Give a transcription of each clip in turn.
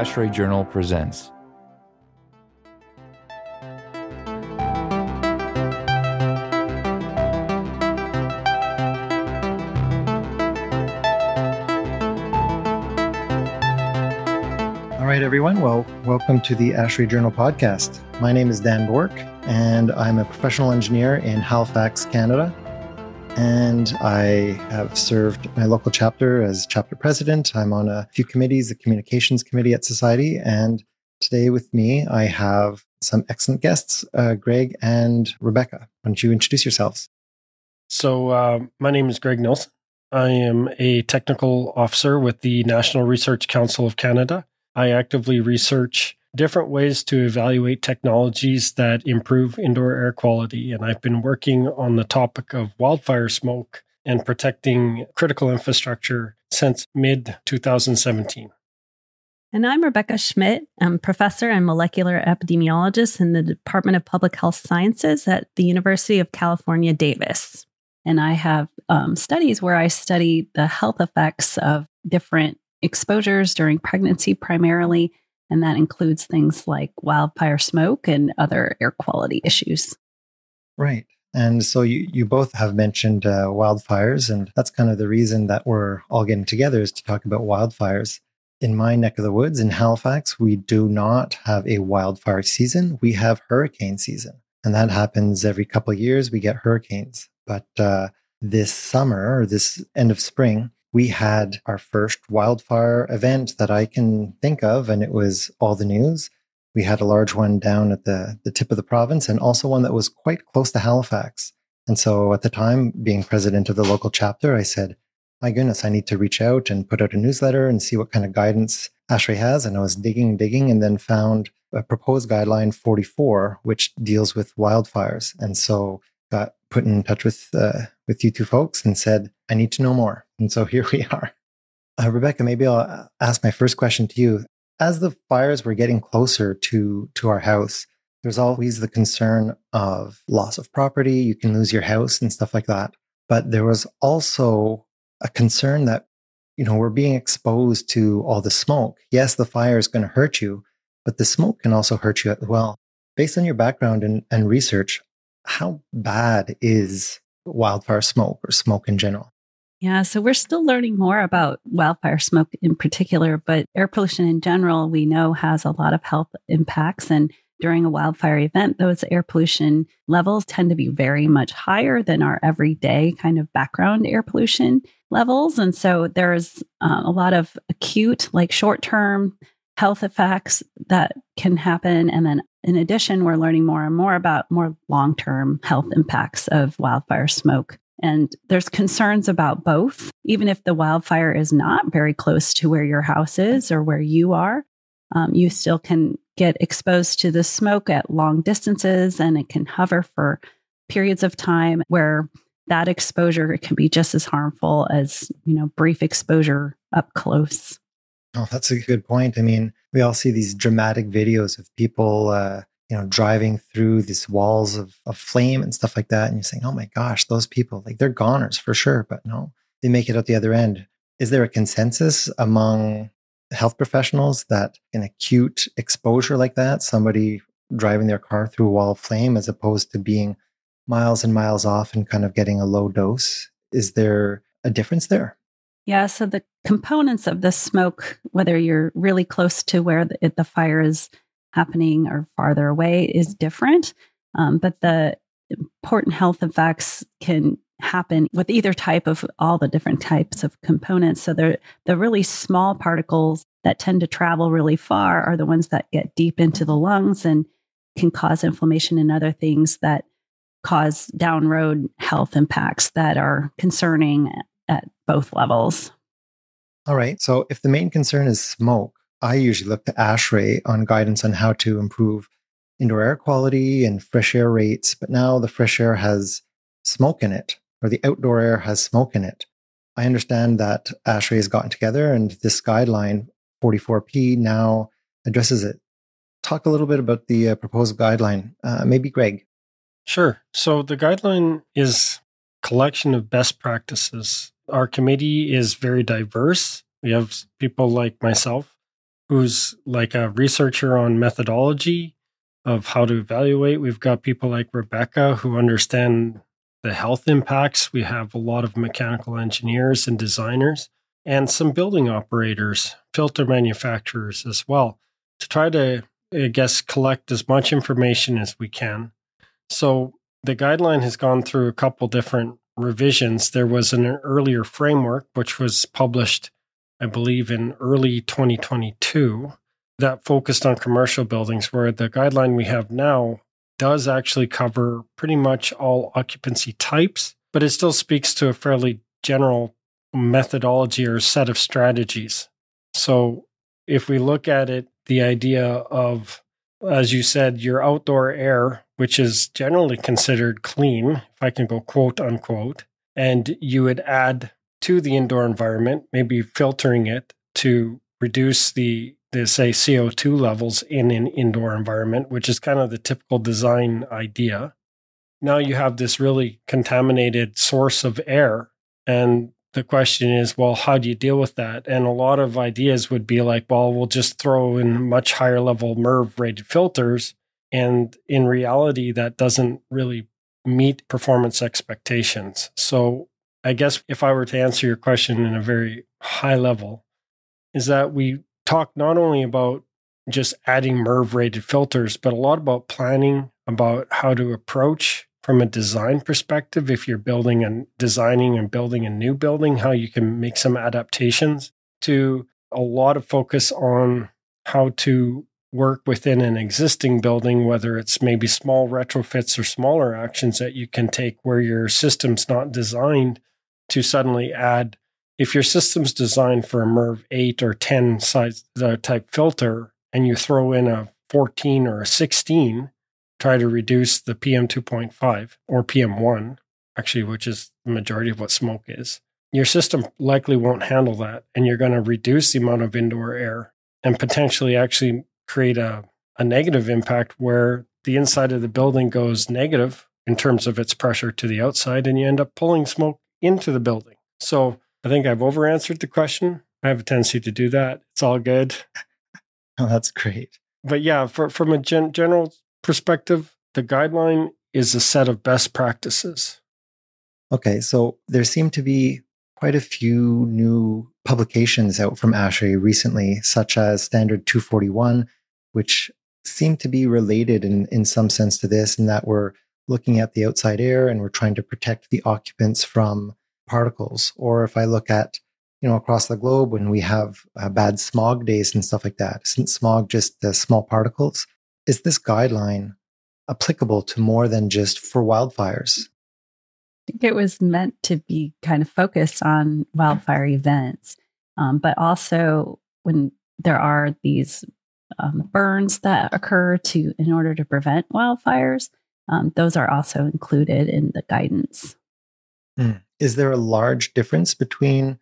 ASHRAE Journal presents. All right, everyone. Well, welcome to the ASHRAE Journal podcast. My name is Dan Bourque, and I'm a professional engineer in Halifax, Canada. And I have served my local chapter as chapter president. I'm on a few committees, the communications committee at Society. And today with me, I have some excellent guests, uh, Greg and Rebecca. Why don't you introduce yourselves? So, uh, my name is Greg Nilsson. I am a technical officer with the National Research Council of Canada. I actively research different ways to evaluate technologies that improve indoor air quality. And I've been working on the topic of wildfire smoke and protecting critical infrastructure since mid 2017. And I'm Rebecca Schmidt. I'm professor and molecular epidemiologist in the Department of Public Health Sciences at the University of California, Davis. And I have um, studies where I study the health effects of different exposures during pregnancy primarily, and that includes things like wildfire smoke and other air quality issues. Right. And so you, you both have mentioned uh, wildfires, and that's kind of the reason that we're all getting together is to talk about wildfires. In my neck of the woods in Halifax, we do not have a wildfire season. We have hurricane season. And that happens every couple of years. We get hurricanes. But uh, this summer or this end of spring, we had our first wildfire event that I can think of, and it was all the news. We had a large one down at the, the tip of the province and also one that was quite close to Halifax. And so at the time, being president of the local chapter, I said, my goodness, I need to reach out and put out a newsletter and see what kind of guidance ASHRAE has. And I was digging, digging, and then found a proposed guideline 44, which deals with wildfires. And so got put in touch with uh, with you two folks and said, I need to know more. And so here we are. Uh, Rebecca, maybe I'll ask my first question to you. As the fires were getting closer to to our house, there's always the concern of loss of property. You can lose your house and stuff like that. But there was also a concern that you know we're being exposed to all the smoke. Yes, the fire is going to hurt you, but the smoke can also hurt you as well. Based on your background and, and research, how bad is wildfire smoke or smoke in general? Yeah, so we're still learning more about wildfire smoke in particular, but air pollution in general, we know has a lot of health impacts. And during a wildfire event, those air pollution levels tend to be very much higher than our everyday kind of background air pollution levels. And so there's uh, a lot of acute, like short term health effects that can happen. And then in addition, we're learning more and more about more long term health impacts of wildfire smoke. And there's concerns about both, even if the wildfire is not very close to where your house is or where you are. Um, you still can get exposed to the smoke at long distances and it can hover for periods of time where that exposure can be just as harmful as you know brief exposure up close Oh, that's a good point. I mean, we all see these dramatic videos of people, uh, you know, driving through these walls of, of flame and stuff like that. And you're saying, oh my gosh, those people, like they're goners for sure. But no, they make it out the other end. Is there a consensus among health professionals that an acute exposure like that, somebody driving their car through a wall of flame as opposed to being miles and miles off and kind of getting a low dose, is there a difference there? Yeah, so the components of the smoke, whether you're really close to where the, the fire is happening or farther away, is different. Um, but the important health effects can happen with either type of all the different types of components. So the the really small particles that tend to travel really far are the ones that get deep into the lungs and can cause inflammation and other things that cause down road health impacts that are concerning at both levels. All right. So if the main concern is smoke, I usually look to ASHRAE on guidance on how to improve indoor air quality and fresh air rates. But now the fresh air has smoke in it, or the outdoor air has smoke in it. I understand that ASHRAE has gotten together and this guideline 44P now addresses it. Talk a little bit about the uh, proposed guideline. Uh, maybe Greg. Sure. So the guideline is collection of best practices our committee is very diverse. We have people like myself who's like a researcher on methodology of how to evaluate. We've got people like Rebecca who understand the health impacts. We have a lot of mechanical engineers and designers and some building operators, filter manufacturers as well, to try to, I guess, collect as much information as we can. So the guideline has gone through a couple different revisions. There was an earlier framework, which was published, I believe, in early 2022, that focused on commercial buildings, where the guideline we have now does actually cover pretty much all occupancy types, but it still speaks to a fairly general methodology or set of strategies. So if we look at it, the idea of, as you said, your outdoor air, which is generally considered clean, if I can go quote unquote, and you would add to the indoor environment, maybe filtering it to reduce the, the say CO2 levels in an indoor environment, which is kind of the typical design idea. Now you have this really contaminated source of air and the question is, well, how do you deal with that? And a lot of ideas would be like, well, we'll just throw in much higher level MERV rated filters. And in reality, that doesn't really meet performance expectations. So I guess if I were to answer your question in a very high level, is that we talk not only about just adding MERV rated filters, but a lot about planning, about how to approach from a design perspective, if you're building and designing and building a new building, how you can make some adaptations to a lot of focus on how to work within an existing building, whether it's maybe small retrofits or smaller actions that you can take where your system's not designed to suddenly add. If your system's designed for a MERV 8 or 10 size uh, type filter and you throw in a 14 or a 16, try to reduce the PM 2.5 or PM1, actually, which is the majority of what smoke is, your system likely won't handle that. And you're going to reduce the amount of indoor air and potentially actually create a, a negative impact where the inside of the building goes negative in terms of its pressure to the outside, and you end up pulling smoke into the building. So I think I've over answered the question. I have a tendency to do that. It's all good. Oh, that's great. But yeah, for, from a gen- general perspective, the guideline is a set of best practices. Okay, so there seem to be quite a few new publications out from ASHRAE recently, such as Standard 241, which seem to be related in, in some sense to this, and that we're looking at the outside air and we're trying to protect the occupants from particles. Or if I look at, you know, across the globe when we have uh, bad smog days and stuff like that, isn't smog just the small particles? is this guideline applicable to more than just for wildfires? I think it was meant to be kind of focused on wildfire events, um, but also when there are these um, burns that occur to in order to prevent wildfires, um, those are also included in the guidance. Mm. Is there a large difference between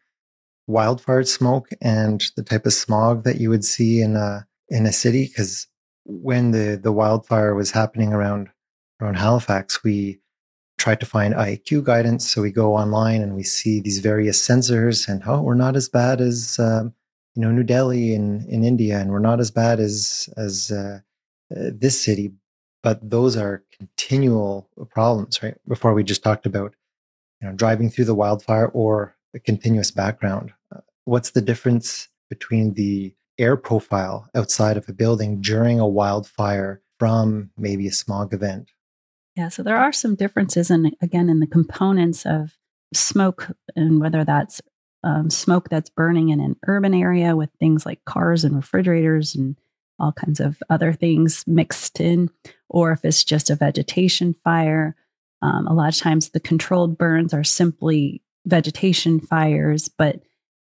wildfire smoke and the type of smog that you would see in a in a city? Because when the the wildfire was happening around around Halifax, we tried to find IAQ guidance. So we go online and we see these various sensors, and oh, we're not as bad as um, you know New Delhi in in India, and we're not as bad as as uh, uh, this city. But those are continual problems, right? Before we just talked about you know driving through the wildfire or a continuous background. Uh, what's the difference between the air profile outside of a building during a wildfire from maybe a smog event. Yeah, so there are some differences, and again, in the components of smoke, and whether that's um, smoke that's burning in an urban area with things like cars and refrigerators and all kinds of other things mixed in, or if it's just a vegetation fire. Um, a lot of times, the controlled burns are simply vegetation fires, but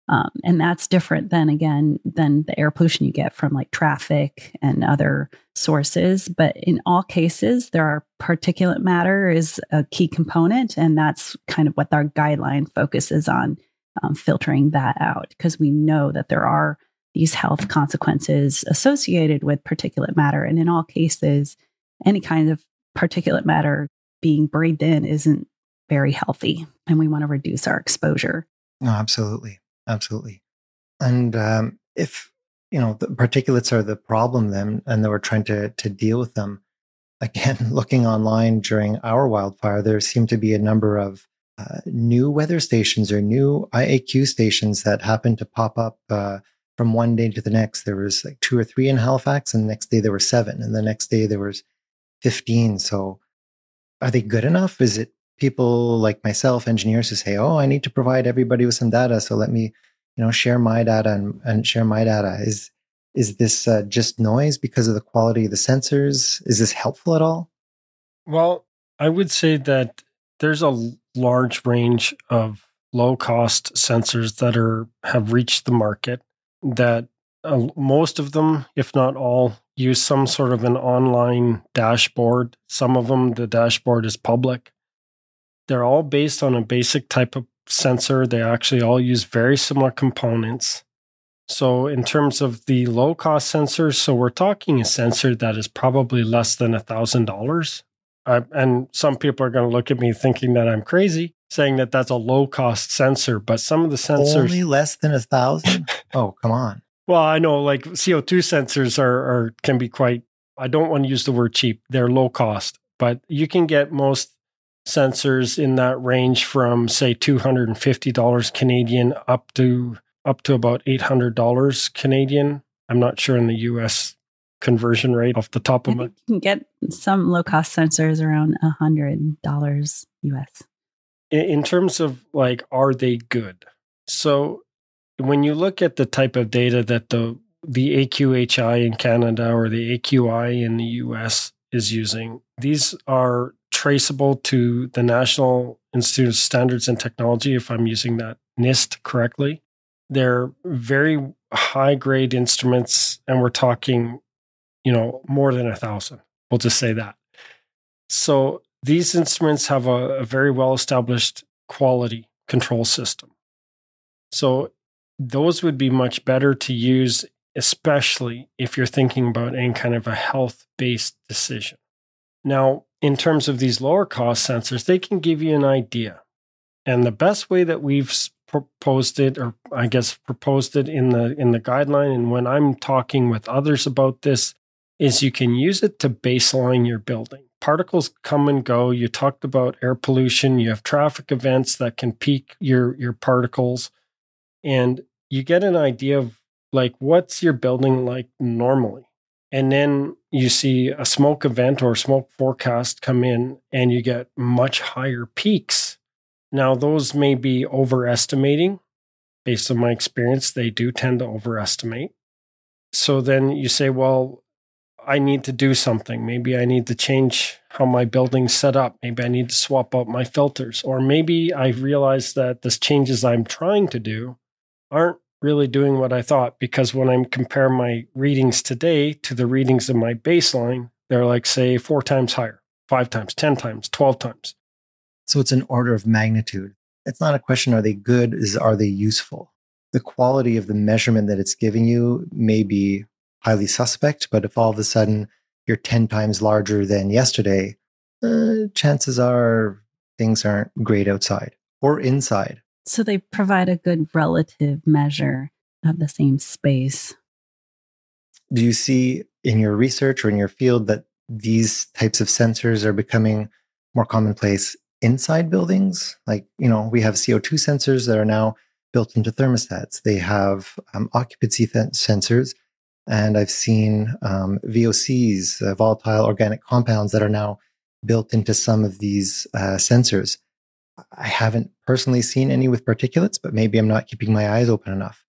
um, and that's different than again than the air pollution you get from like traffic and other sources. But in all cases, there are particulate matter is a key component, and that's kind of what our guideline focuses on um, filtering that out because we know that there are these health consequences associated with particulate matter, and in all cases, any kind of particulate matter being breathed in isn't very healthy, and we want to reduce our exposure. Absolutely absolutely. And um, if you know, the particulates are the problem then, and they were trying to to deal with them. Again, looking online during our wildfire, there seemed to be a number of uh, new weather stations or new IAQ stations that happened to pop up uh, from one day to the next. There was like two or three in Halifax, and the next day there were seven, and the next day there was fifteen. So, are they good enough? Is it people like myself, engineers, who say, "Oh, I need to provide everybody with some data, so let me, you know, share my data and, and share my data"? Is is this uh, just noise because of the quality of the sensors? Is this helpful at all? Well, I would say that there's a large range of low cost sensors that are have reached the market that uh, most of them if not all use some sort of an online dashboard. Some of them the dashboard is public. They're all based on a basic type of sensor. They actually all use very similar components. So in terms of the low cost sensors so we're talking a sensor that is probably less than a thousand dollars. Uh, and some people are going to look at me thinking that I'm crazy, saying that that's a low cost sensor. But some of the sensors only less than a thousand. oh, come on. Well, I know like CO2 sensors are, are can be quite. I don't want to use the word cheap. They're low cost, but you can get most sensors in that range from say two hundred and fifty dollars Canadian up to up to about eight hundred dollars Canadian. I'm not sure in the U.S conversion rate off the top of my. You can get some low cost sensors around a hundred dollars US. In, terms of like, are they good? So when you look at the type of data that the the AQHI in Canada or the AQI in the US is using, these are traceable to the National Institute of Standards and Technology, if I'm using that NIST correctly. They're very high grade instruments, and we're talking you know, more than a thousand. We'll just say that. So these instruments have a, a very well established quality control system. So those would be much better to use, especially if you're thinking about any kind of a health based decision. Now, in terms of these lower cost sensors, they can give you an idea. And the best way that we've proposed it, or I guess proposed it in the in the guideline, and when I'm talking with others about this, is you can use it to baseline your building. Particles come and go. You talked about air pollution. You have traffic events that can peak your your particles, and you get an idea of like what's your building like normally. And then you see a smoke event or smoke forecast come in, and you get much higher peaks. Now, those may be overestimating. Based on my experience, they do tend to overestimate. So then you say, well, I need to do something. Maybe I need to change how my building's set up. Maybe I need to swap out my filters. Or maybe I realize that the changes I'm trying to do aren't really doing what I thought because when I compare my readings today to the readings of my baseline, they're like, say, four times higher, five times, 10 times, 12 times. So it's an order of magnitude. It's not a question, are they good? Is are they useful? The quality of the measurement that it's giving you may be highly suspect. But if all of a sudden you're 10 times larger than yesterday, uh, chances are things aren't great outside or inside. So they provide a good relative measure of the same space. Do you see in your research or in your field that these types of sensors are becoming more commonplace inside buildings? Like, you know, we have CO2 sensors that are now built into thermostats. They have um, occupancy th- sensors and I've seen um, VOCs, uh, volatile organic compounds, that are now built into some of these uh, sensors. I haven't personally seen any with particulates, but maybe I'm not keeping my eyes open enough.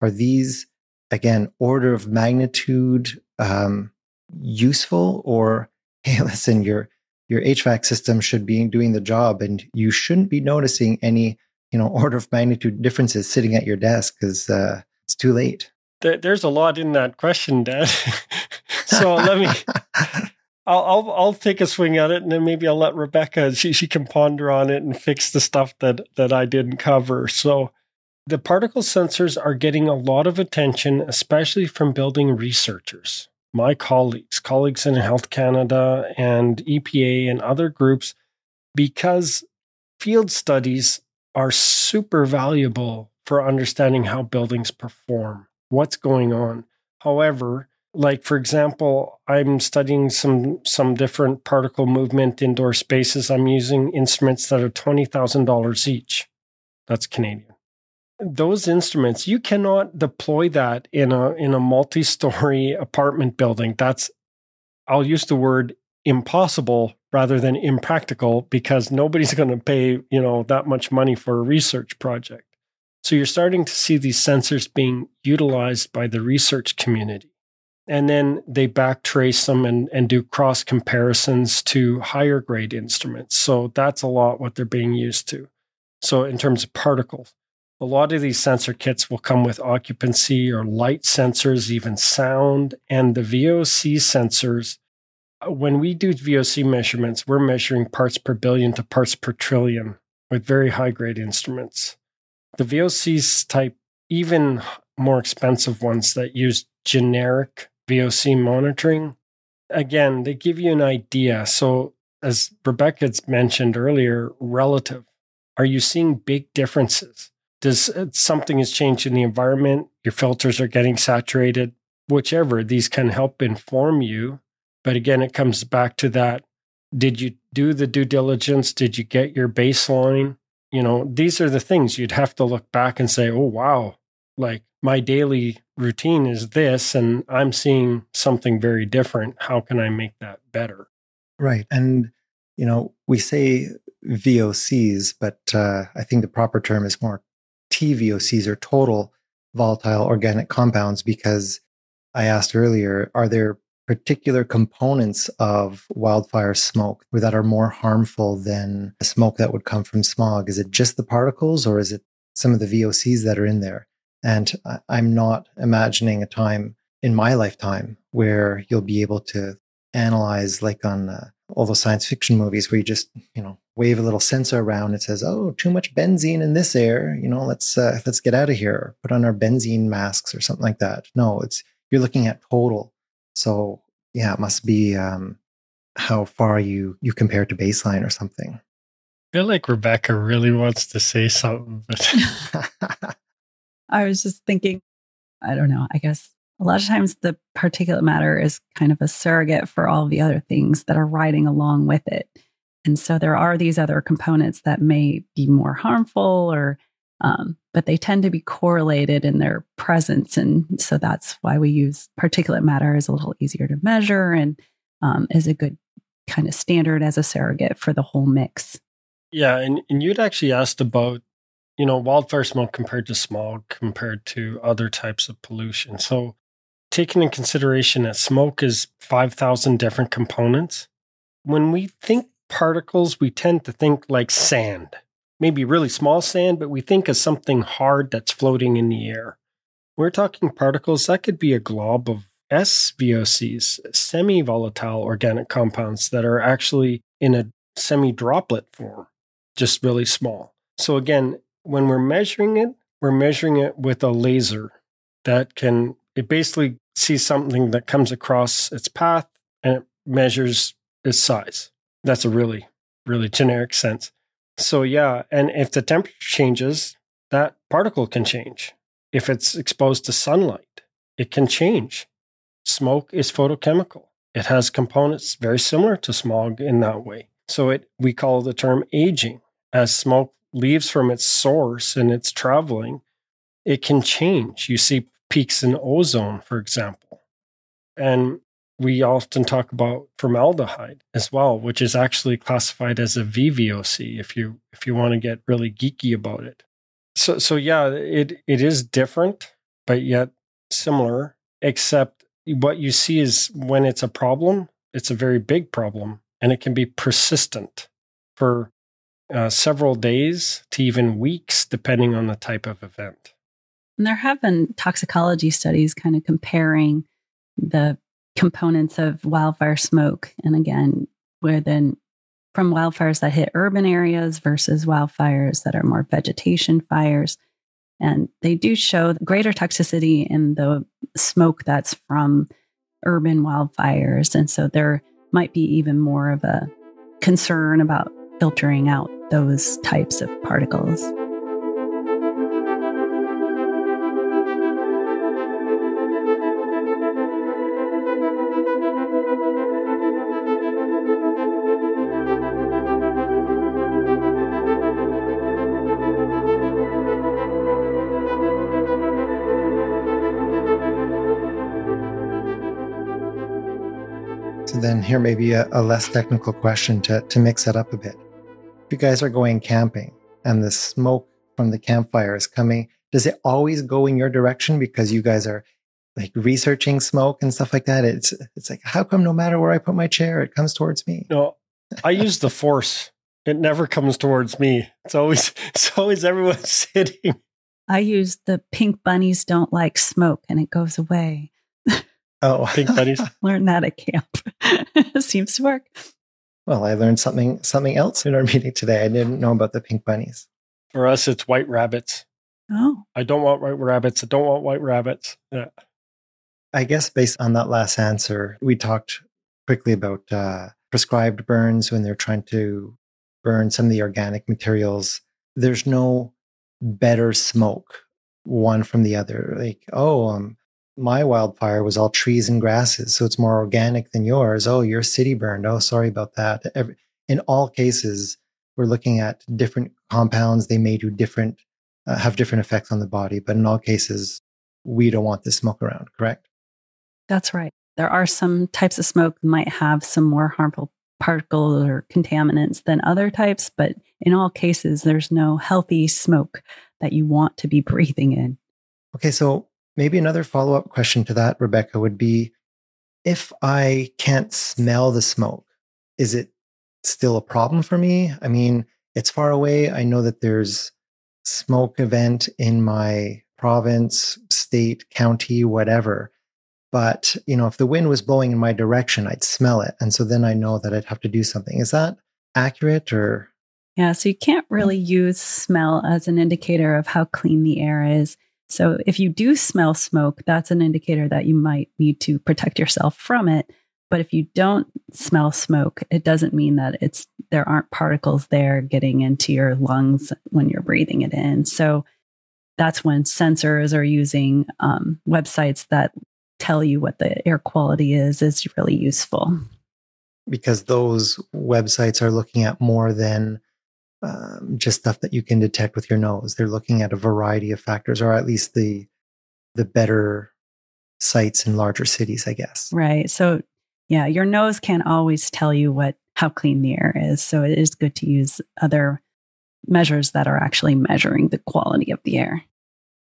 Are these, again, order of magnitude um, useful, or hey, listen, your your HVAC system should be doing the job, and you shouldn't be noticing any, you know, order of magnitude differences sitting at your desk because uh, it's too late there's a lot in that question, Dan. so let me. I'll, I'll I'll take a swing at it, and then maybe I'll let Rebecca. She she can ponder on it and fix the stuff that that I didn't cover. So, the particle sensors are getting a lot of attention, especially from building researchers. My colleagues, colleagues in Health Canada and EPA and other groups, because field studies are super valuable for understanding how buildings perform what's going on. However, like for example, I'm studying some some different particle movement indoor spaces. I'm using instruments that are twenty thousand dollars each. That's Canadian. Those instruments, you cannot deploy that in a in a multi-story apartment building. That's I'll use the word impossible rather than impractical because nobody's going to pay, you know, that much money for a research project. So you're starting to see these sensors being utilized by the research community. And then they backtrace them and, and do cross comparisons to higher grade instruments. So that's a lot what they're being used to. So, in terms of particles, a lot of these sensor kits will come with occupancy or light sensors, even sound, and the VOC sensors. Uh, when we do VOC measurements, we're measuring parts per billion to parts per trillion with very high grade instruments. The VOCs type, even more expensive ones that use generic VOC monitoring, again, they give you an idea. So, as Rebecca mentioned earlier, relative. Are you seeing big differences? Does uh, something has changed in the environment? Your filters are getting saturated, whichever. These can help inform you. But again, it comes back to that. Did you do the due diligence? Did you get your baseline? You know, these are the things you'd have to look back and say, oh, wow, like my daily routine is this and I'm seeing something very different. How can I make that better? Right. And, you know, we say VOCs, but uh, I think the proper term is more TVOCs or total volatile organic compounds because I asked earlier, are there particular components of wildfire smoke that are more harmful than the smoke that would come from smog? Is it just the particles or is it some of the VOCs that are in there? And I'm not imagining a time in my lifetime where you'll be able to analyze, like on uh, all those science fiction movies, where you just, you know, wave a little sensor around. It says, "Oh, too much benzene in this air. You know, let's uh, let's get out of here. Put on our benzene masks or something like that." No, it's you're looking at total. So yeah, it must be um, how far you you compare to baseline or something. I feel like Rebecca really wants to say something, but I was just thinking, I don't know, I guess a lot of times the particulate matter is kind of a surrogate for all the other things that are riding along with it. And so there are these other components that may be more harmful or um, but they tend to be correlated in their presence. And so that's why we use particulate matter is a little easier to measure and um, is a good kind of standard as a surrogate for the whole mix. Yeah. And, and you'd actually asked about you know, wildfire smoke compared to smog, compared to other types of pollution. So, taking in consideration that smoke is 5,000 different components, when we think particles, we tend to think like sand, maybe really small sand, but we think of something hard that's floating in the air. We're talking particles, that could be a glob of SVOCs, semi volatile organic compounds that are actually in a semi droplet form, just really small. So, again, when we're measuring it, we're measuring it with a laser that can, it basically sees something that comes across its path and it measures its size. That's a really, really generic sense. So, yeah. And if the temperature changes, that particle can change. If it's exposed to sunlight, it can change. Smoke is photochemical. It has components very similar to smog in that way. So it we call the term aging. As smoke leaves from its source and it's traveling, it can change. You see peaks in ozone, for example. And we often talk about formaldehyde as well, which is actually classified as a VVOC if you if you want to get really geeky about it. So so yeah, it it is different, but yet similar, except what you see is when it's a problem, it's a very big problem and it can be persistent for uh, several days to even weeks, depending on the type of event. And there have been toxicology studies kind of comparing the components of wildfire smoke. And again, where then from wildfires that hit urban areas versus wildfires that are more vegetation fires. And they do show greater toxicity in the smoke that's from urban wildfires. And so there might be even more of a concern about filtering out those types of particles. Here may be a, a less technical question to, to mix it up a bit. If you guys are going camping and the smoke from the campfire is coming, does it always go in your direction because you guys are like researching smoke and stuff like that? It's it's like how come no matter where I put my chair, it comes towards me? No, I use the force. It never comes towards me. It's always it's always everyone sitting. I use the pink bunnies don't like smoke and it goes away. Oh, Pink bunnies. Learn that at camp. Seems to work. well, I learned something something else in our meeting today. I didn't know about the pink bunnies. For us, it's white rabbits. Oh, I don't want white rabbits. I don't want white rabbits. Yeah. I guess based on that last answer, we talked quickly about uh, prescribed burns when they're trying to burn some of the organic materials. There's no better smoke one from the other. Like, oh, um, my wildfire was all trees and grasses, so it's more organic than yours. Oh, your city burned. Oh, sorry about that. Every, in all cases, we're looking at different compounds. They may do different, uh, have different effects on the body, but in all cases, we don't want this smoke around. Correct? that's right. There are some types of smoke that might have some more harmful particles or contaminants than other types, but in all cases, there's no healthy smoke that you want to be breathing in. Okay, so maybe another follow up question to that, Rebecca, would be if I can't smell the smoke, is it still a problem for me? I mean, it's far away. I know that there's smoke event in my province, state, county, whatever. But, you know, if the wind was blowing in my direction, I'd smell it. And so then I know that I'd have to do something. Is that accurate or Yeah, so you can't really use smell as an indicator of how clean the air is. So if you do smell smoke, that's an indicator that you might need to protect yourself from it. But if you don't smell smoke, it doesn't mean that it's there aren't particles there getting into your lungs when you're breathing it in. So that's when sensors are using um, websites that tell you what the air quality is is really useful. because those websites are looking at more than um, just stuff that you can detect with your nose. They're looking at a variety of factors, or at least the the better sites in larger cities, I guess. Right. So yeah, your nose can't always tell you what how clean the air is. So it is good to use other measures that are actually measuring the quality of the air.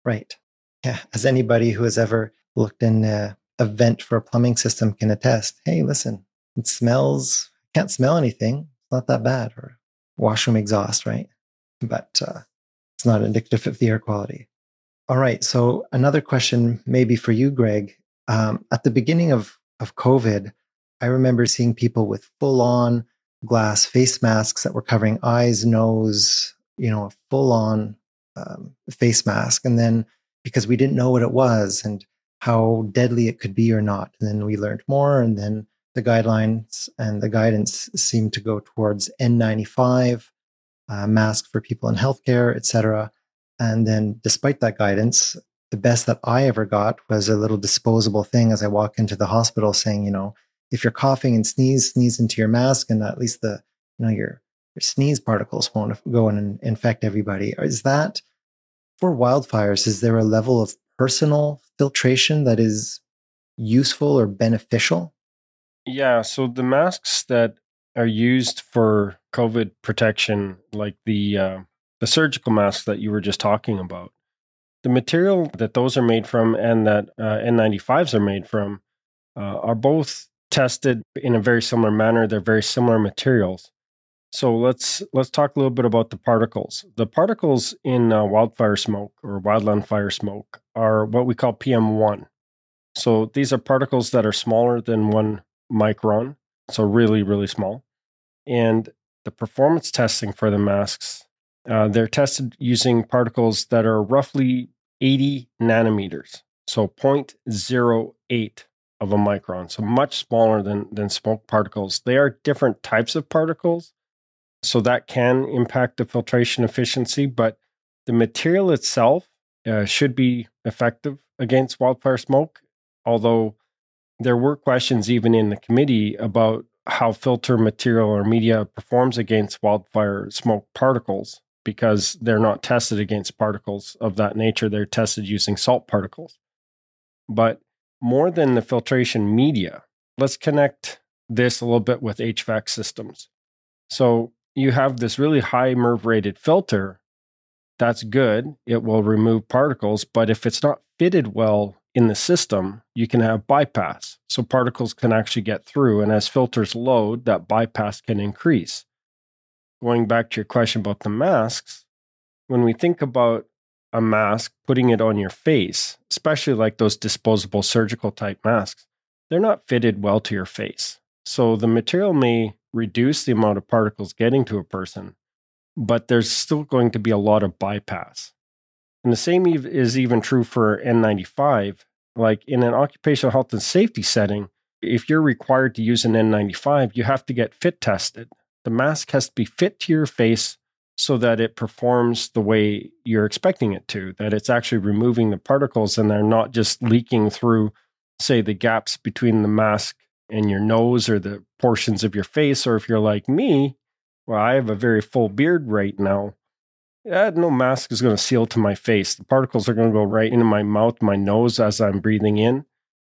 Right. Yeah. As anybody who has ever looked in a, a vent for a plumbing system can attest. Hey, listen, it smells. Can't smell anything. It's not that bad. Or washroom exhaust, right? But uh, it's not indicative of the air quality. All right. So another question, maybe for you, Greg. Um, at the beginning of of COVID, I remember seeing people with full on glass face masks that were covering eyes, nose, you know, a full on um, face mask, and then because we didn't know what it was and how deadly it could be or not, and then we learned more, and then the guidelines and the guidance seemed to go towards N95, uh, mask for people in healthcare, etc. And then, despite that guidance, the best that I ever got was a little disposable thing as I walk into the hospital saying, you know, if you're coughing and sneeze, sneeze into your mask, and at least the, you know, your, your sneeze particles won't go and infect everybody. Is that for wildfires? Is there a level of personal filtration that is useful or beneficial? Yeah. So the masks that are used for COVID protection, like the uh, the surgical masks that you were just talking about, the material that those are made from and that uh, N95s are made from uh, are both tested in a very similar manner. They're very similar materials. So let's let's talk a little bit about the particles. The particles in uh, wildfire smoke or wildland fire smoke are what we call PM1. So these are particles that are smaller than one micron, so really really small. And the performance testing for the masks, uh, they're tested using particles that are roughly 80 nanometers, so 0.08 of a micron, so much smaller than than smoke particles. They are different types of particles, so that can impact the filtration efficiency. But the material itself uh, should be effective against wildfire smoke. Although there were questions even in the committee about how filter material or media performs against wildfire smoke particles because they're not tested against particles of that nature. They're tested using salt particles. But more than the filtration media, let's connect this a little bit with HVAC systems. So you have this really high MERV rated filter. That's good. It will remove particles. But if it's not fitted well in the system, you can have bypass. So particles can actually get through. And as filters load, that bypass can increase. Going back to your question about the masks, when we think about a mask, putting it on your face, especially like those disposable surgical type masks, they're not fitted well to your face. So the material may reduce the amount of particles getting to a person, but there's still going to be a lot of bypass. And the same is even true for N95. Like in an occupational health and safety setting, if you're required to use an N95, you have to get fit tested. The mask has to be fit to your face so that it performs the way you're expecting it to, that it's actually removing the particles and they're not just leaking through, say, the gaps between the mask and your nose or the portions of your face. Or if you're like me, well, I have a very full beard right now. Yeah, no mask is going to seal to my face. The particles are going to go right into my mouth, my nose as I'm breathing in.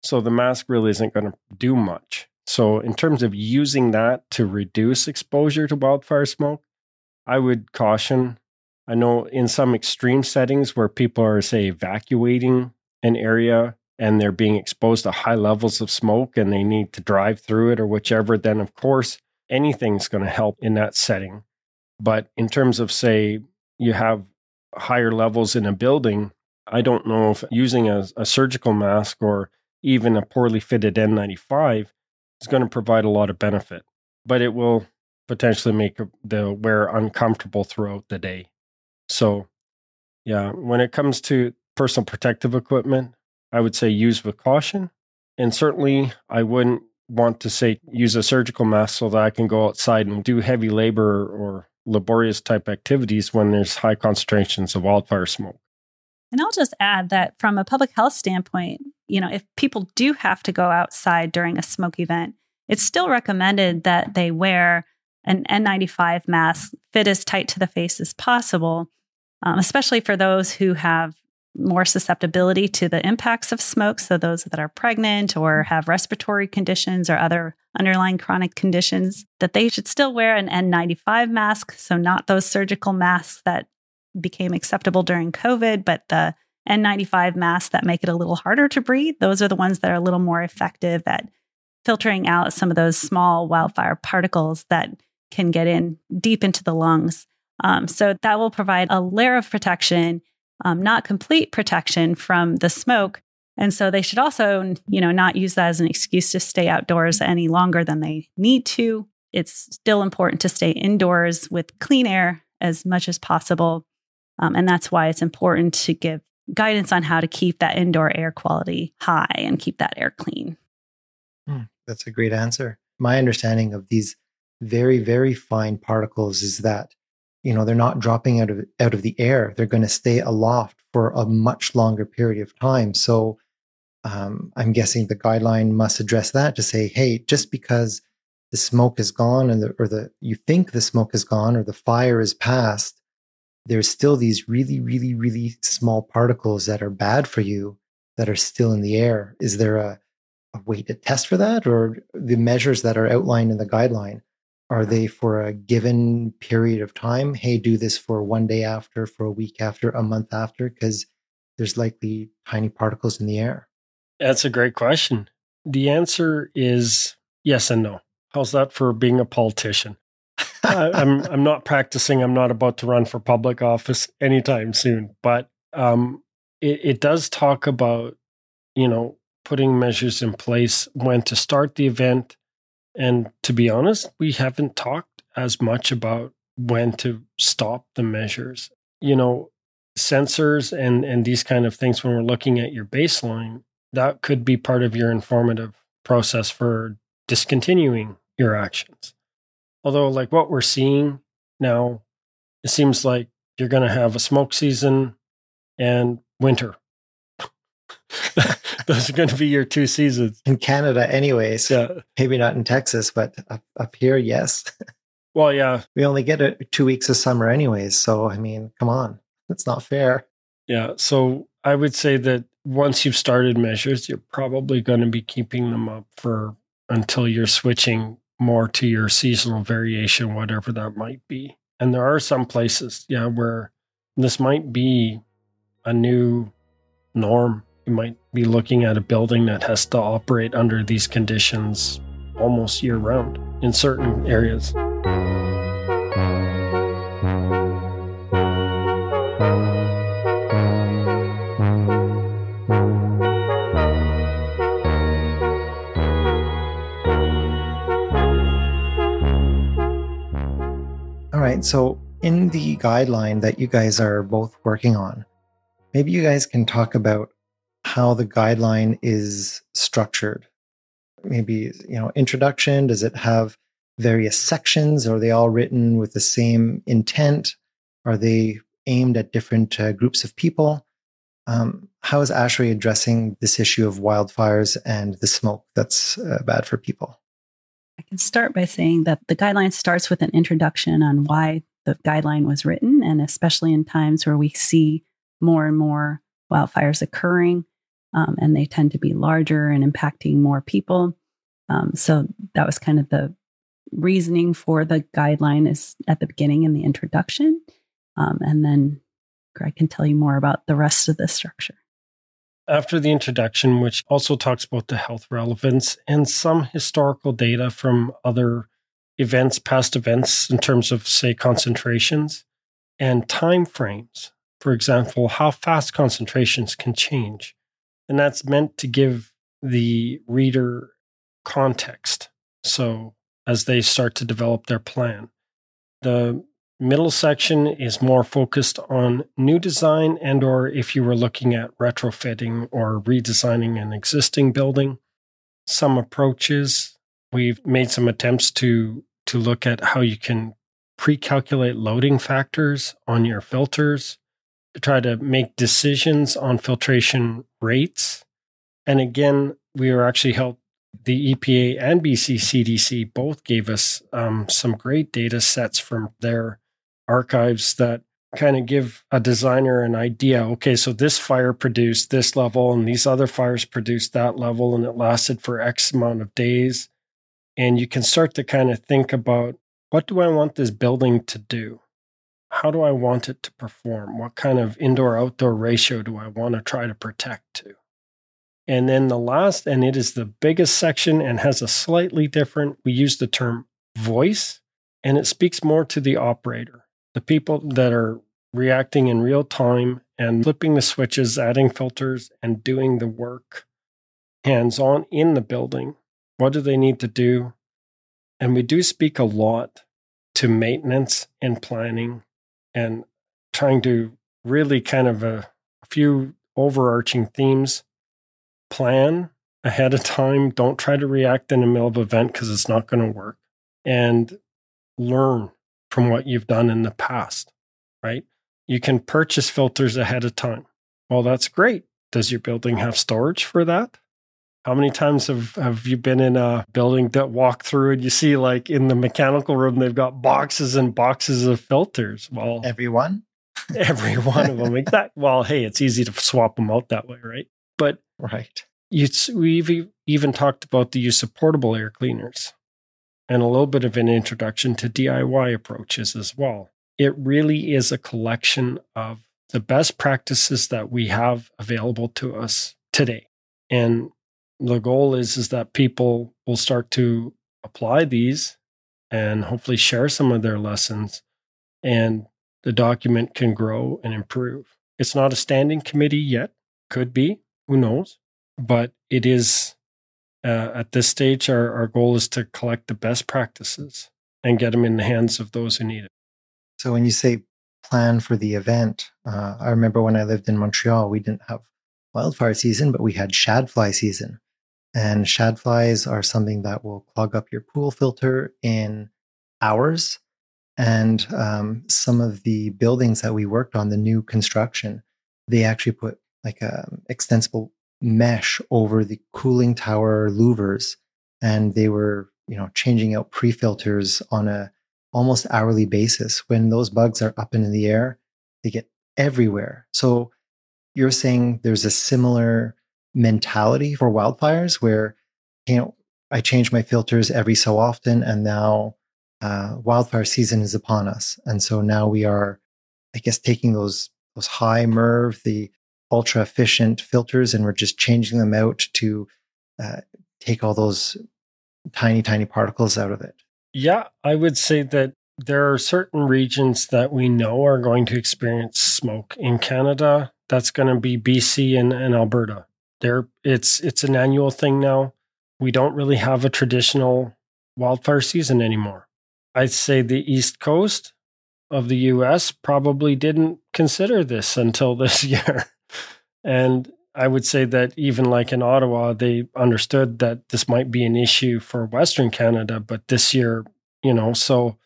So the mask really isn't going to do much. So, in terms of using that to reduce exposure to wildfire smoke, I would caution. I know in some extreme settings where people are, say, evacuating an area and they're being exposed to high levels of smoke and they need to drive through it or whichever, then of course anything's going to help in that setting. But in terms of, say, you have higher levels in a building, I don't know if using a, a surgical mask or even a poorly fitted N95 is going to provide a lot of benefit, but it will potentially make the wearer uncomfortable throughout the day. So, yeah, when it comes to personal protective equipment, I would say use with caution. And certainly, I wouldn't want to say use a surgical mask so that I can go outside and do heavy labor or laborious type activities when there's high concentrations of wildfire smoke. And I'll just add that from a public health standpoint, you know, if people do have to go outside during a smoke event, it's still recommended that they wear an N95 mask fit as tight to the face as possible, um, especially for those who have more susceptibility to the impacts of smoke. So, those that are pregnant or have respiratory conditions or other underlying chronic conditions, that they should still wear an N95 mask. So, not those surgical masks that became acceptable during COVID, but the N95 masks that make it a little harder to breathe. Those are the ones that are a little more effective at filtering out some of those small wildfire particles that can get in deep into the lungs. Um, so that will provide a layer of protection, um, not complete protection from the smoke. And so they should also, you know, not use that as an excuse to stay outdoors any longer than they need to. It's still important to stay indoors with clean air as much as possible. Um, and that's why it's important to give guidance on how to keep that indoor air quality high and keep that air clean. Hmm, that's a great answer. My understanding of these very, very fine particles is that, you know, they're not dropping out of out of the air. They're going to stay aloft for a much longer period of time. So um, I'm guessing the guideline must address that to say, hey, just because the smoke is gone and the, or the you think the smoke is gone or the fire is past, there's still these really, really, really small particles that are bad for you that are still in the air. Is there a, a way to test for that, or the measures that are outlined in the guideline? Are they for a given period of time? Hey, do this for one day after, for a week after, a month after, because there's likely tiny particles in the air. That's a great question. The answer is yes and no. How's that for being a politician? I, am I'm, I'm not practicing. I'm not about to run for public office anytime soon. But um, it, it does talk about you know putting measures in place when to start the event, and to be honest, we haven't talked as much about when to stop the measures. You know, sensors and and these kind of things when we're looking at your baseline, that could be part of your informative process for discontinuing your actions. Although, like what we're seeing now, it seems like you're going to have a smoke season and winter. Those are going to be your two seasons in Canada, anyways. Yeah, maybe not in Texas, but up, up here, yes. Well, yeah, we only get a, two weeks of summer, anyways. So, I mean, come on, it's not fair. Yeah, so I would say that once you've started measures, you're probably going to be keeping them up for until you're switching more to your seasonal variation, whatever that might be. And there are some places, yeah, where this might be a new norm. You might be looking at a building that has to operate under these conditions almost year round in certain areas. right. So, in the guideline that you guys are both working on, maybe you guys can talk about how the guideline is structured. Maybe, you know, introduction, does it have various sections? Are they all written with the same intent? Are they aimed at different uh, groups of people? Um, how is ASHRAE addressing this issue of wildfires and the smoke that's uh, bad for people? I can start by saying that the guideline starts with an introduction on why the guideline was written, and especially in times where we see more and more wildfires occurring, um, and they tend to be larger and impacting more people. Um, so that was kind of the reasoning for the guideline is at the beginning in the introduction, um, and then Greg can tell you more about the rest of the structure after the introduction, which also talks about the health relevance and some historical data from other events, past events, in terms of, say, concentrations and time frames. For example, how fast concentrations can change. And that's meant to give the reader context. So as they start to develop their plan, the Middle section is more focused on new design and or if you were looking at retrofitting or redesigning an existing building. Some approaches, we've made some attempts to to look at how you can pre-calculate loading factors on your filters try to make decisions on filtration rates. And again, we were actually helped the EPA and BC CDC both gave us um, some great data sets from their archives that kind of give a designer an idea okay so this fire produced this level and these other fires produced that level and it lasted for x amount of days and you can start to kind of think about what do i want this building to do how do i want it to perform what kind of indoor outdoor ratio do i want to try to protect to and then the last and it is the biggest section and has a slightly different we use the term voice and it speaks more to the operator the people that are reacting in real time and flipping the switches, adding filters, and doing the work hands on in the building. What do they need to do? And we do speak a lot to maintenance and planning and trying to really kind of a, a few overarching themes. Plan ahead of time. Don't try to react in the middle of event because it's not going to work. And learn from what you've done in the past, right? You can purchase filters ahead of time. Well, that's great. Does your building have storage for that? How many times have, have you been in a building that walk through and you see like in the mechanical room they've got boxes and boxes of filters? Well, everyone, every one of them. Exactly. Well, hey, it's easy to swap them out that way, right? But right, you, we've even talked about the use of portable air cleaners and a little bit of an introduction to DIY approaches as well. It really is a collection of the best practices that we have available to us today. And the goal is, is that people will start to apply these and hopefully share some of their lessons and the document can grow and improve. It's not a standing committee yet, could be, who knows, but it is uh, at this stage, our, our goal is to collect the best practices and get them in the hands of those who need it. So, when you say plan for the event, uh, I remember when I lived in Montreal, we didn't have wildfire season, but we had shadfly season. And shadflies are something that will clog up your pool filter in hours. And um, some of the buildings that we worked on, the new construction, they actually put like a extensible mesh over the cooling tower louvers and they were you know changing out pre-filters on a almost hourly basis when those bugs are up and in the air they get everywhere so you're saying there's a similar mentality for wildfires where you know I change my filters every so often, and now uh, wildfire season is upon us, and so now we are, I guess, taking those those high MERV, the ultra efficient filters, and we're just changing them out to uh, take all those tiny, tiny particles out of it. Yeah, I would say that there are certain regions that we know are going to experience smoke in Canada. That's going to be BC and, and Alberta. There, it's it's an annual thing now. We don't really have a traditional wildfire season anymore. I'd say the East Coast of the US probably didn't consider this until this year. and I would say that even like in Ottawa, they understood that this might be an issue for Western Canada, but this year, you know, so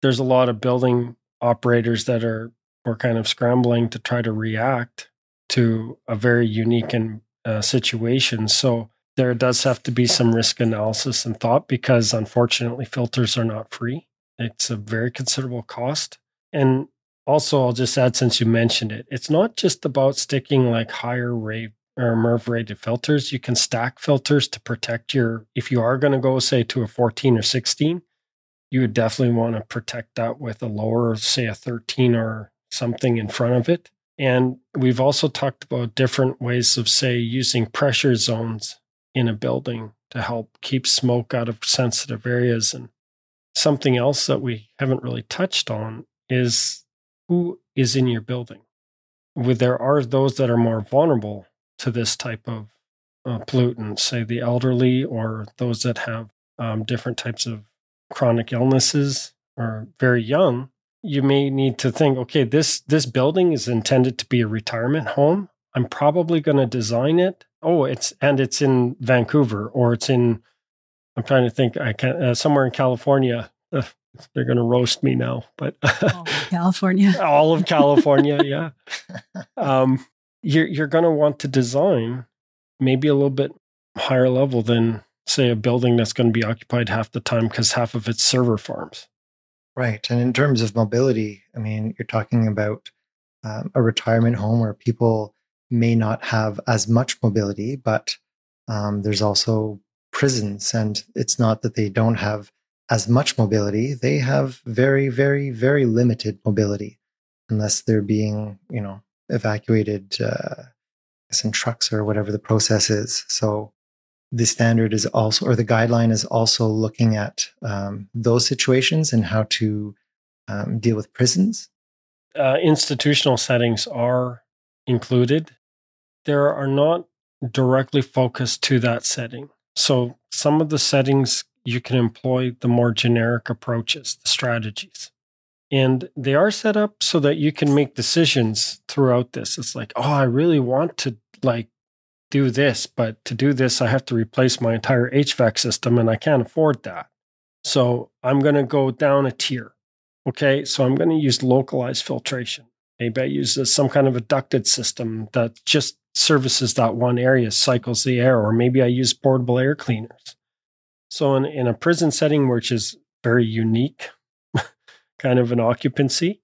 there's a lot of building operators that are were kind of scrambling to try to react to a very unique and uh, situation. So there does have to be some risk analysis and thought because unfortunately filters are not free. It's a very considerable cost. And also, I'll just add since you mentioned it, it's not just about sticking like higher rate or MERV rated filters. You can stack filters to protect your, if you are going to go, say, to a 14 or 16, you would definitely want to protect that with a lower, say, a 13 or something in front of it. And we've also talked about different ways of, say, using pressure zones in a building to help keep smoke out of sensitive areas. And something else that we haven't really touched on is who is in your building. There are those that are more vulnerable to this type of uh, pollutant, say the elderly or those that have um, different types of chronic illnesses or very young, you may need to think, okay, this this building is intended to be a retirement home. I'm probably going to design it. Oh, it's and it's in Vancouver or it's in. I'm trying to think. I can uh, somewhere in California. Uh, they're going to roast me now, but all California, all of California, yeah. Um, you're you're going to want to design maybe a little bit higher level than say a building that's going to be occupied half the time because half of it's server farms. Right, and in terms of mobility, I mean, you're talking about um, a retirement home where people may not have as much mobility, but um, there's also prisons, and it's not that they don't have as much mobility; they have very, very, very limited mobility, unless they're being, you know, evacuated uh, in trucks or whatever the process is. So the standard is also, or the guideline is also looking at um, those situations and how to um, deal with prisons. Uh, institutional settings are included. There are not directly focused to that setting. So some of the settings you can employ the more generic approaches, the strategies and they are set up so that you can make decisions throughout this it's like oh i really want to like do this but to do this i have to replace my entire hvac system and i can't afford that. So i'm going to go down a tier okay? So i'm going to use localized filtration. Maybe i use some kind of a ducted system that just services that one area cycles the air or maybe i use portable air cleaners. So in, in a prison setting which is very unique kind of an occupancy,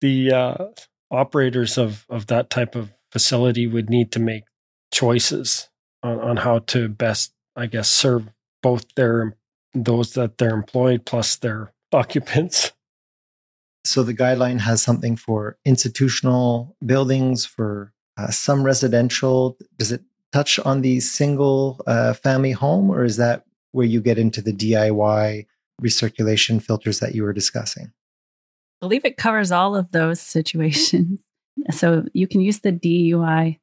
the uh, operators of, of that type of facility would need to make choices on, on how to best, I guess, serve both their those that they're employed plus their occupants. So the guideline has something for institutional buildings, for uh, some residential. Does it touch on the single uh, family home, or is that where you get into the DIY recirculation filters that you were discussing? I believe it covers all of those situations. So you can use the DIY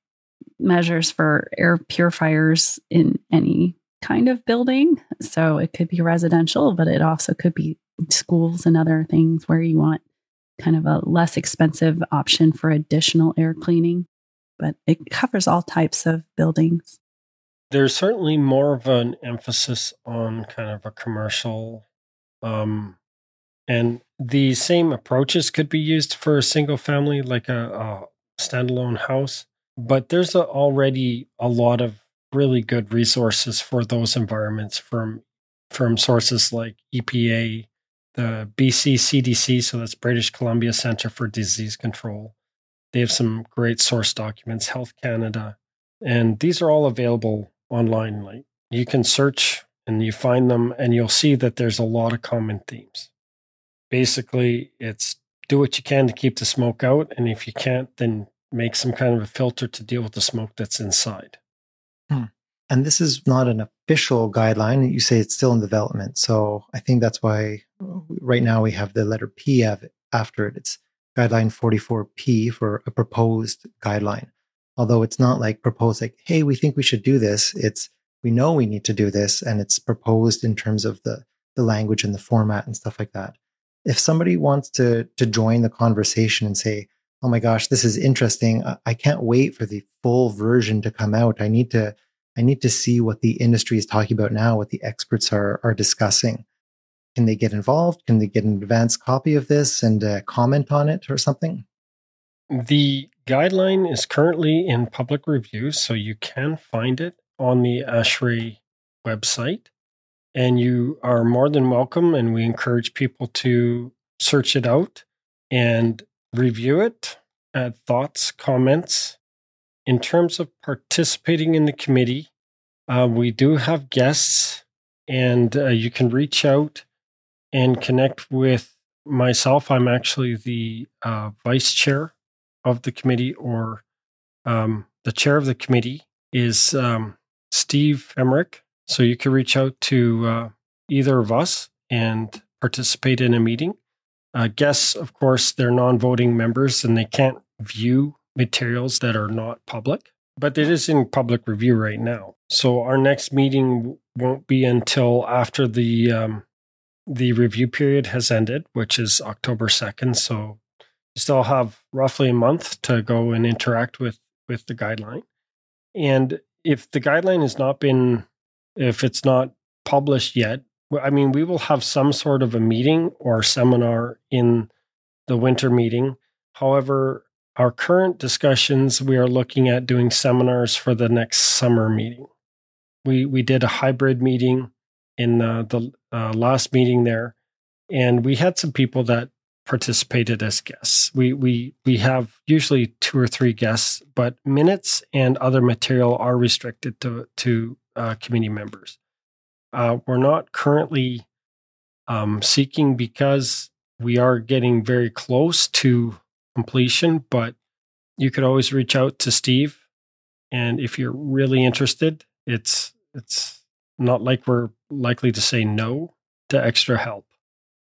measures for air purifiers in any kind of building. So it could be residential, but it also could be schools and other things where you want kind of a less expensive option for additional air cleaning. But it covers all types of buildings. There's certainly more of an emphasis on kind of a commercial um, and the same approaches could be used for a single family, like a, a standalone house. But there's a, already a lot of really good resources for those environments from from sources like EPA, the BC CDC, so that's British Columbia Center for Disease Control. They have some great source documents, Health Canada, and these are all available online. Like you can search and you find them and you'll see that there's a lot of common themes. Basically, it's do what you can to keep the smoke out. And if you can't, then make some kind of a filter to deal with the smoke that's inside. Hmm. And this is not an official guideline. You say it's still in development. So I think that's why right now we have the letter P after it. It's guideline 44P for a proposed guideline. Although it's not like proposed, like, hey, we think we should do this. It's we know we need to do this, and it's proposed in terms of the the language and the format and stuff like that. If somebody wants to to join the conversation and say, "Oh my gosh, this is interesting. I can't wait for the full version to come out. I need to I need to see what the industry is talking about now, what the experts are are discussing." Can they get involved? Can they get an advanced copy of this and uh, comment on it or something? The guideline is currently in public review, so you can find it on the ASHRAE website. And you are more than welcome, and we encourage people to search it out and review it, add thoughts, comments. In terms of participating in the committee, uh, we do have guests, and uh, you can reach out and connect with myself. I'm actually the uh, vice chair of the committee, or um, the chair of the committee is um, Steve Emmerich. So you can reach out to uh, either of us and participate in a meeting. Uh, guests, of course, they're non voting members and they can't view materials that are not public, but it is in public review right now. So our next meeting won't be until after the um, the review period has ended, which is October 2nd. So you still have roughly a month to go and interact with with the guideline. And if the guideline has not been if it's not published yet, I mean, we will have some sort of a meeting or seminar in the winter meeting. However, our current discussions, we are looking at doing seminars for the next summer meeting. We we did a hybrid meeting in uh, the uh, last meeting there, and we had some people that participated as guests. We we we have usually two or three guests, but minutes and other material are restricted to to uh, committee members. Uh, we're not currently um, seeking because we are getting very close to completion, but you could always reach out to Steve, and if you're really interested, it's it's not like we're likely to say no to extra help.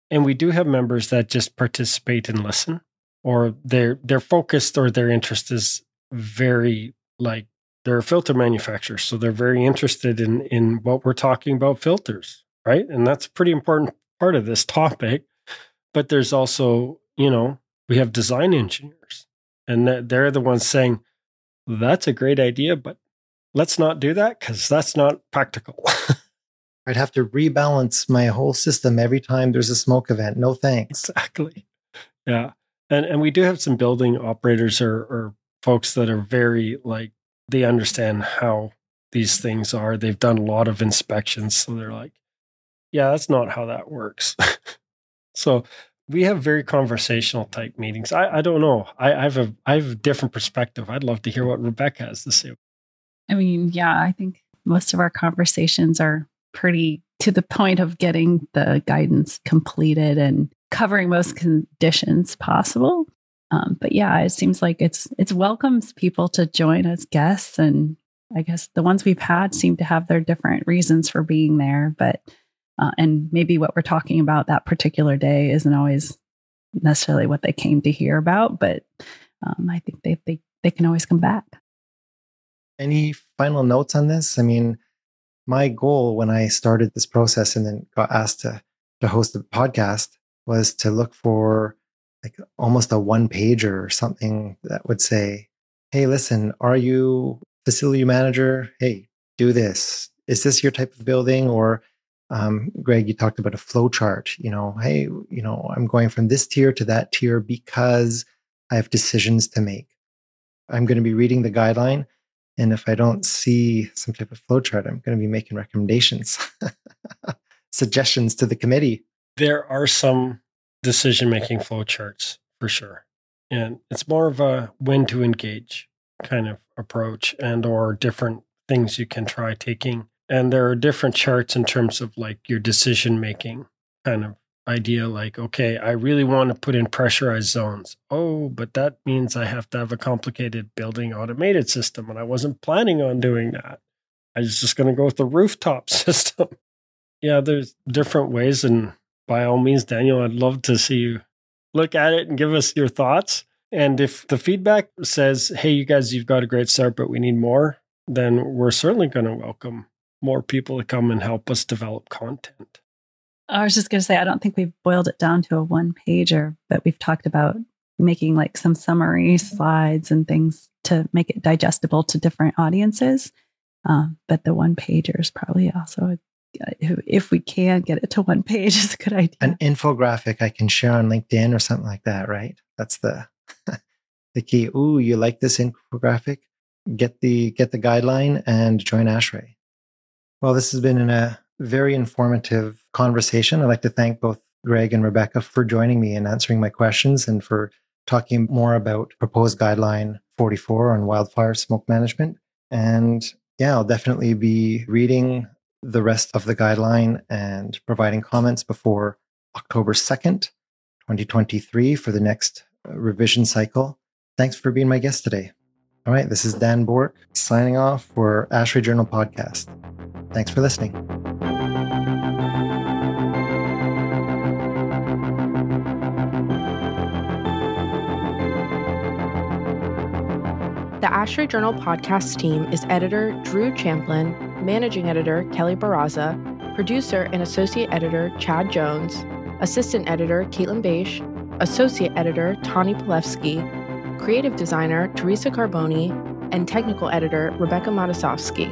And we do have members that just participate and listen, or they're they're focused or their interest is very like they're a filter manufacturer, so they're very interested in in what we're talking about filters, right? And that's a pretty important part of this topic. But there's also, you know, we have design engineers, and they're the ones saying that's a great idea, but let's not do that because that's not practical. I'd have to rebalance my whole system every time there's a smoke event. No thanks. Exactly. Yeah. And and we do have some building operators or, or folks that are very like they understand how these things are. They've done a lot of inspections. So they're like, yeah, that's not how that works. so we have very conversational type meetings. I, I don't know. I, I have a I have a different perspective. I'd love to hear what Rebecca has to say. I mean, yeah, I think most of our conversations are pretty to the point of getting the guidance completed and covering most conditions possible. Um, but yeah, it seems like it's it's welcomes people to join as guests, and I guess the ones we've had seem to have their different reasons for being there. But uh, and maybe what we're talking about that particular day isn't always necessarily what they came to hear about, but um, I think they, they they can always come back. Any final notes on this? I mean, my goal when I started this process and then got asked to, to host the podcast was to look for like almost a one pager or something that would say, Hey, listen, are you facility manager? Hey, do this. Is this your type of building? Or, um, Greg, you talked about a flow chart, you know, Hey, you know, I'm going from this tier to that tier because I have decisions to make. I'm going to be reading the guideline and if I don't see some type of flowchart, I'm going to be making recommendations, suggestions to the committee. There are some decision making flowcharts for sure. And it's more of a when to engage kind of approach and or different things you can try taking And there are different charts in terms of like your decision making kind of idea like, okay, I really want to put in pressurized zones. Oh, but that means I have to have a complicated building automated system. And I wasn't planning on doing that. I was just going to go with the rooftop system. yeah, there's different ways. And by all means, Daniel, I'd love to see you look at it and give us your thoughts. And if the feedback says, hey, you guys, you've got a great start, but we need more, then we're certainly going to welcome more people to come and help us develop content. I was just going to say, I don't think we've boiled it down to a one pager, but we've talked about making like some summary slides and things to make it digestible to different audiences. Um, but the one pager is probably also, a, if we can get it to one page, is a good idea. An infographic I can share on LinkedIn or something like that, right? That's the the key. Ooh, you like this infographic? Get the get the guideline and join ASHRAE. Well, this has been a very informative conversation. I'd like to thank both Greg and Rebecca for joining me and answering my questions and for talking more about proposed guideline 44 on wildfire smoke management. And yeah, I'll definitely be reading the rest of the guideline and providing comments before October 2nd, 2023 for the next uh, revision cycle. Thanks for being my guest today. All right, this is Dan Bourque signing off for ASHRAE Journal Podcast. Thanks for listening. The ASHRAE Journal podcast team is editor Drew Champlin, managing editor Kelly Barraza, producer and associate editor Chad Jones, assistant editor Caitlin Beisch, associate editor Tani Palefski, creative designer Teresa Carboni, and technical editor Rebecca Matyasovski.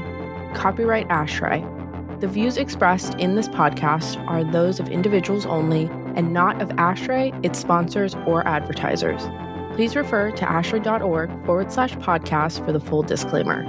Copyright ASHRAE. The views expressed in this podcast are those of individuals only and not of ASHRAE, its sponsors, or advertisers please refer to ashrae.org forward slash podcast for the full disclaimer.